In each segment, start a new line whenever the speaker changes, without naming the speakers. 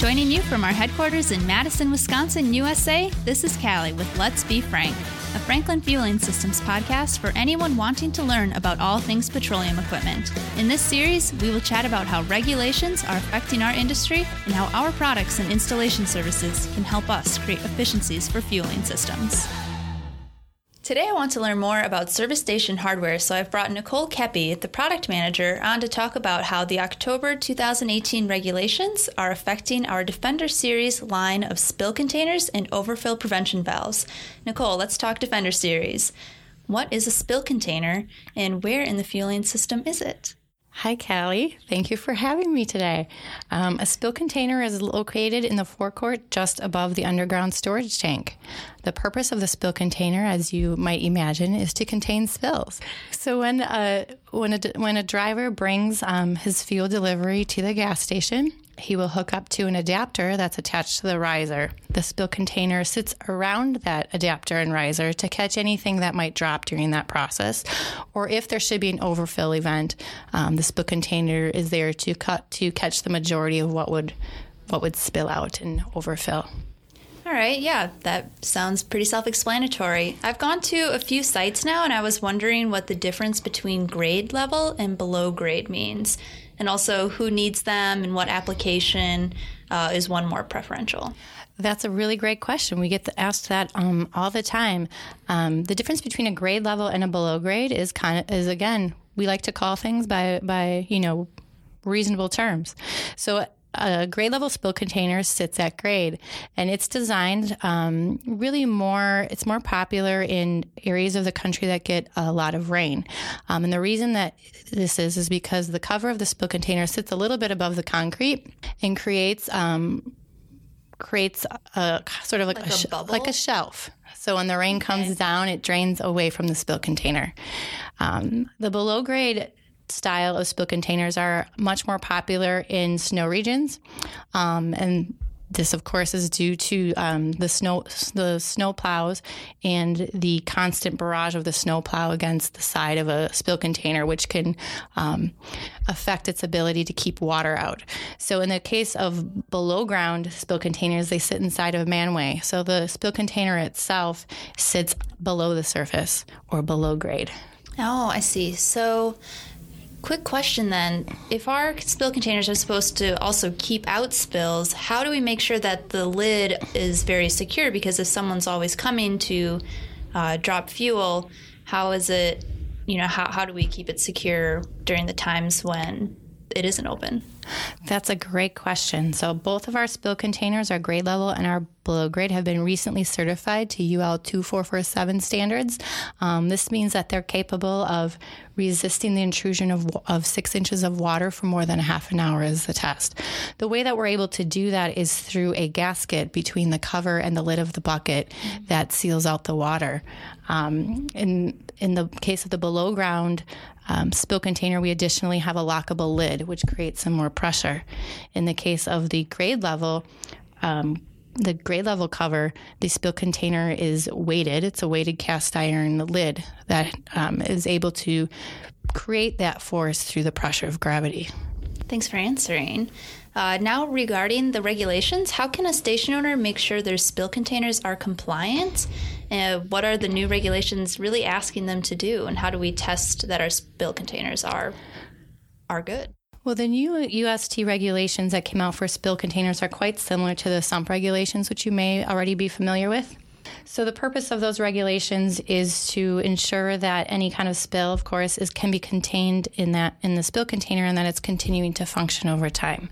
Joining you from our headquarters in Madison, Wisconsin, USA, this is Callie with Let's Be Frank, a Franklin Fueling Systems podcast for anyone wanting to learn about all things petroleum equipment. In this series, we will chat about how regulations are affecting our industry and how our products and installation services can help us create efficiencies for fueling systems. Today, I want to learn more about service station hardware, so I've brought Nicole Keppy, the product manager, on to talk about how the October 2018 regulations are affecting our Defender Series line of spill containers and overfill prevention valves. Nicole, let's talk Defender Series. What is a spill container, and where in the fueling system is it?
Hi, Callie. Thank you for having me today. Um, a spill container is located in the forecourt just above the underground storage tank. The purpose of the spill container, as you might imagine, is to contain spills. So when a, when a, when a driver brings um, his fuel delivery to the gas station, he will hook up to an adapter that's attached to the riser. The spill container sits around that adapter and riser to catch anything that might drop during that process, or if there should be an overfill event, um, the spill container is there to cut to catch the majority of what would what would spill out and overfill.
All right, yeah, that sounds pretty self explanatory. I've gone to a few sites now and I was wondering what the difference between grade level and below grade means and also who needs them and what application uh, is one more preferential?
That's a really great question. We get asked that um, all the time. Um, the difference between a grade level and a below grade is kind of is again we like to call things by by you know reasonable terms. So a grade level spill container sits at grade. And it's designed um, really more it's more popular in areas of the country that get a lot of rain. Um, and the reason that this is is because the cover of the spill container sits a little bit above the concrete and creates um, creates a sort of like,
like
a,
a, sh-
like a shelf. So when the rain okay. comes down it drains away from the spill container. Um, the below grade style of spill containers are much more popular in snow regions. Um, and this, of course, is due to um, the snow, the snow plows, and the constant barrage of the snow plow against the side of a spill container, which can um, affect its ability to keep water out. So, in the case of below ground spill containers, they sit inside of a manway. So, the spill container itself sits below the surface or below grade.
Oh, I see. So, Quick question then. If our spill containers are supposed to also keep out spills, how do we make sure that the lid is very secure? Because if someone's always coming to uh, drop fuel, how is it, you know, how, how do we keep it secure during the times when it isn't open?
That's a great question. So, both of our spill containers, our grade level and our below grade, have been recently certified to UL 2447 standards. Um, this means that they're capable of resisting the intrusion of, of six inches of water for more than half an hour as the test. The way that we're able to do that is through a gasket between the cover and the lid of the bucket that seals out the water. Um, in in the case of the below ground um, spill container, we additionally have a lockable lid, which creates some more pressure. In the case of the grade level, um, the grade level cover, the spill container is weighted. It's a weighted cast iron lid that um, is able to create that force through the pressure of gravity.
Thanks for answering. Uh, now, regarding the regulations, how can a station owner make sure their spill containers are compliant? Uh, what are the new regulations really asking them to do, and how do we test that our spill containers are are good?
Well, the new UST regulations that came out for spill containers are quite similar to the SUMP regulations, which you may already be familiar with. So the purpose of those regulations is to ensure that any kind of spill, of course, is can be contained in that in the spill container and that it's continuing to function over time.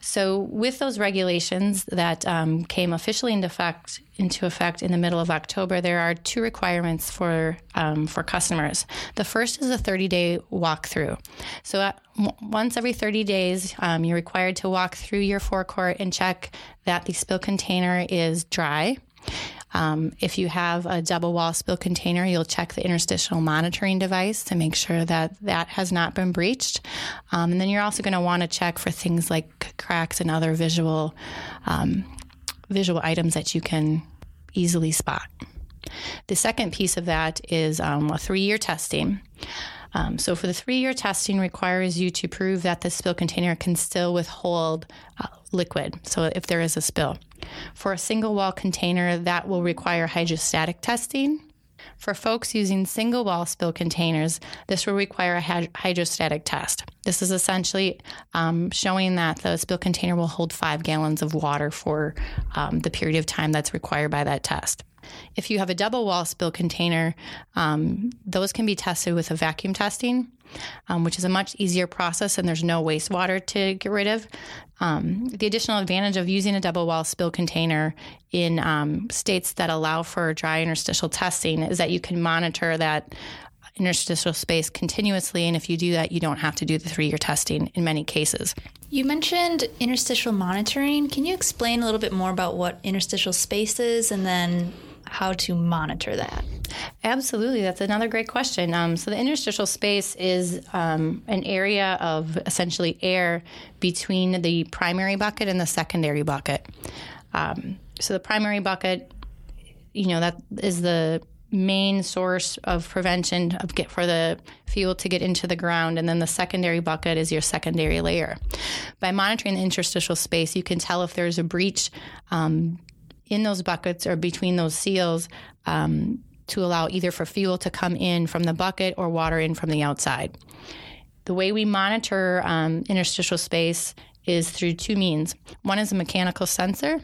So, with those regulations that um, came officially into effect into effect in the middle of October, there are two requirements for um, for customers. The first is a 30 day walkthrough. So, uh, once every 30 days, um, you're required to walk through your forecourt and check that the spill container is dry. Um, if you have a double wall spill container, you'll check the interstitial monitoring device to make sure that that has not been breached. Um, and then you're also going to want to check for things like cracks and other visual um, visual items that you can easily spot. The second piece of that is um, a three year testing. Um, so, for the three year testing requires you to prove that the spill container can still withhold uh, liquid. So, if there is a spill. For a single wall container, that will require hydrostatic testing. For folks using single wall spill containers, this will require a hydrostatic test. This is essentially um, showing that the spill container will hold five gallons of water for um, the period of time that's required by that test. If you have a double wall spill container, um, those can be tested with a vacuum testing, um, which is a much easier process and there's no wastewater to get rid of. Um, the additional advantage of using a double wall spill container in um, states that allow for dry interstitial testing is that you can monitor that interstitial space continuously. And if you do that, you don't have to do the three year testing in many cases.
You mentioned interstitial monitoring. Can you explain a little bit more about what interstitial space is and then how to monitor that?
Absolutely. That's another great question. Um, so, the interstitial space is um, an area of essentially air between the primary bucket and the secondary bucket. Um, so, the primary bucket, you know, that is the main source of prevention of get for the fuel to get into the ground and then the secondary bucket is your secondary layer by monitoring the interstitial space you can tell if there's a breach um, in those buckets or between those seals um, to allow either for fuel to come in from the bucket or water in from the outside. The way we monitor um, interstitial space is through two means. One is a mechanical sensor.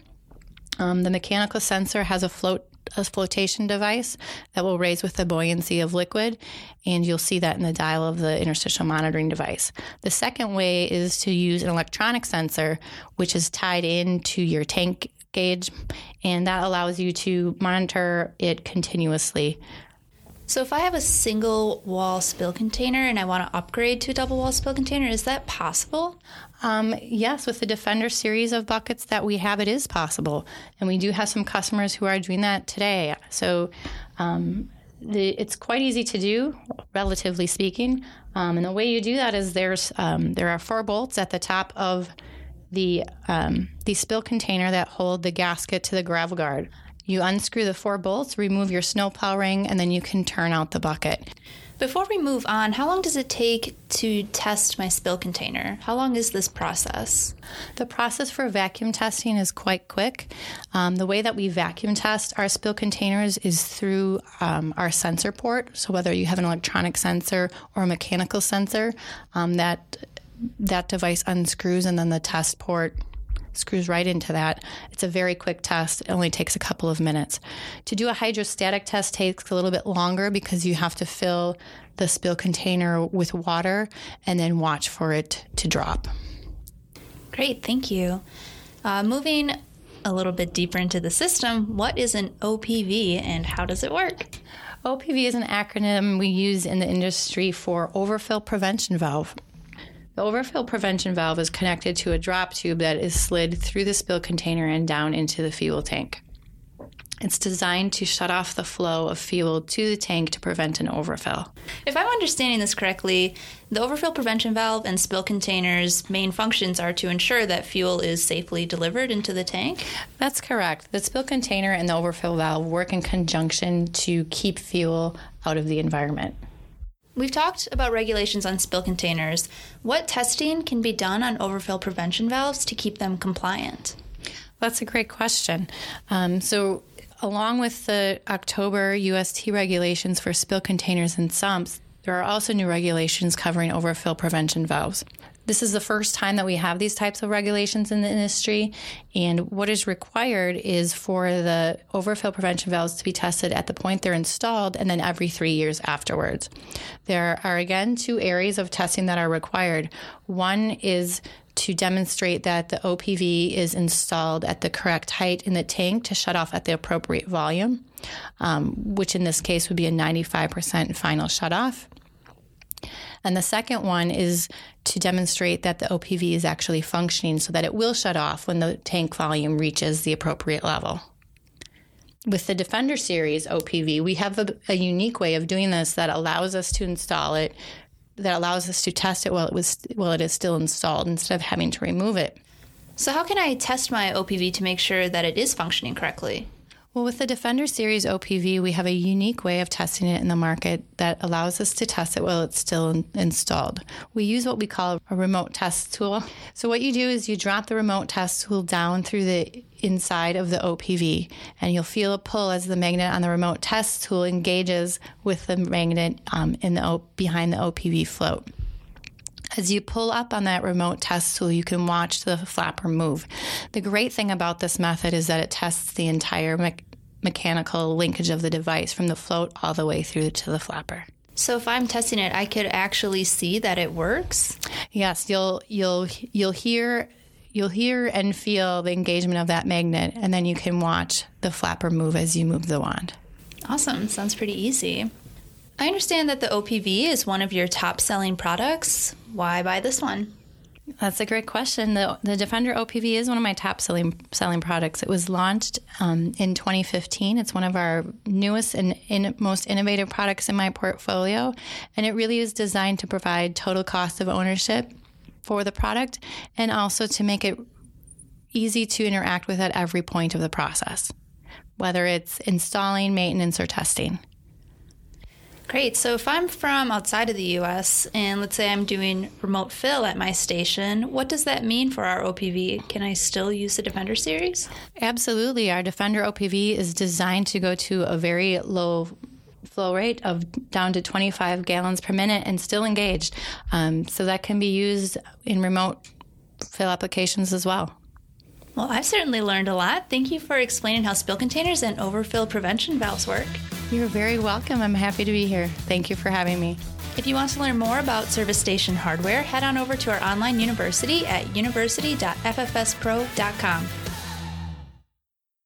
Um, the mechanical sensor has a float a flotation device that will raise with the buoyancy of liquid, and you'll see that in the dial of the interstitial monitoring device. The second way is to use an electronic sensor, which is tied into your tank gauge, and that allows you to monitor it continuously.
So, if I have a single wall spill container and I want to upgrade to a double wall spill container, is that possible?
Um, yes, with the Defender series of buckets that we have, it is possible. And we do have some customers who are doing that today. So, um, the, it's quite easy to do, relatively speaking. Um, and the way you do that is there's um, there are four bolts at the top of the um, the spill container that hold the gasket to the gravel guard. You unscrew the four bolts, remove your snowplow ring, and then you can turn out the bucket.
Before we move on, how long does it take to test my spill container? How long is this process?
The process for vacuum testing is quite quick. Um, the way that we vacuum test our spill containers is through um, our sensor port. So, whether you have an electronic sensor or a mechanical sensor, um, that that device unscrews and then the test port screws right into that. It's a very quick test. It only takes a couple of minutes. To do a hydrostatic test takes a little bit longer because you have to fill the spill container with water and then watch for it to drop.
Great, thank you. Uh, moving a little bit deeper into the system, what is an OPV and how does it work?
OPV is an acronym we use in the industry for overfill prevention valve. The overfill prevention valve is connected to a drop tube that is slid through the spill container and down into the fuel tank. It's designed to shut off the flow of fuel to the tank to prevent an overfill.
If I'm understanding this correctly, the overfill prevention valve and spill containers' main functions are to ensure that fuel is safely delivered into the tank?
That's correct. The spill container and the overfill valve work in conjunction to keep fuel out of the environment.
We've talked about regulations on spill containers. What testing can be done on overfill prevention valves to keep them compliant?
That's a great question. Um, so, along with the October UST regulations for spill containers and sumps, there are also new regulations covering overfill prevention valves. This is the first time that we have these types of regulations in the industry. And what is required is for the overfill prevention valves to be tested at the point they're installed and then every three years afterwards. There are, again, two areas of testing that are required. One is to demonstrate that the OPV is installed at the correct height in the tank to shut off at the appropriate volume, um, which in this case would be a 95% final shut off. And the second one is to demonstrate that the OPV is actually functioning so that it will shut off when the tank volume reaches the appropriate level. With the Defender Series OPV, we have a, a unique way of doing this that allows us to install it, that allows us to test it while it was while it is still installed instead of having to remove it.
So, how can I test my OPV to make sure that it is functioning correctly?
Well, with the Defender Series OPV, we have a unique way of testing it in the market that allows us to test it while it's still in- installed. We use what we call a remote test tool. So, what you do is you drop the remote test tool down through the inside of the OPV, and you'll feel a pull as the magnet on the remote test tool engages with the magnet um, in the o- behind the OPV float. As you pull up on that remote test tool, you can watch the flapper move. The great thing about this method is that it tests the entire me- mechanical linkage of the device from the float all the way through to the flapper.
So if I'm testing it, I could actually see that it works.
Yes, you'll you'll you'll hear you'll hear and feel the engagement of that magnet and then you can watch the flapper move as you move the wand.
Awesome. Sounds pretty easy. I understand that the OPV is one of your top selling products. Why buy this one?
That's a great question. The, the Defender OPV is one of my top selling selling products. It was launched um, in 2015. It's one of our newest and in, most innovative products in my portfolio, and it really is designed to provide total cost of ownership for the product and also to make it easy to interact with at every point of the process, whether it's installing, maintenance, or testing.
Great. So if I'm from outside of the US and let's say I'm doing remote fill at my station, what does that mean for our OPV? Can I still use the Defender series?
Absolutely. Our Defender OPV is designed to go to a very low flow rate of down to 25 gallons per minute and still engaged. Um, so that can be used in remote fill applications as well.
Well, I've certainly learned a lot. Thank you for explaining how spill containers and overfill prevention valves work.
You're very welcome. I'm happy to be here. Thank you for having me.
If you want to learn more about service station hardware, head on over to our online university at university.ffspro.com.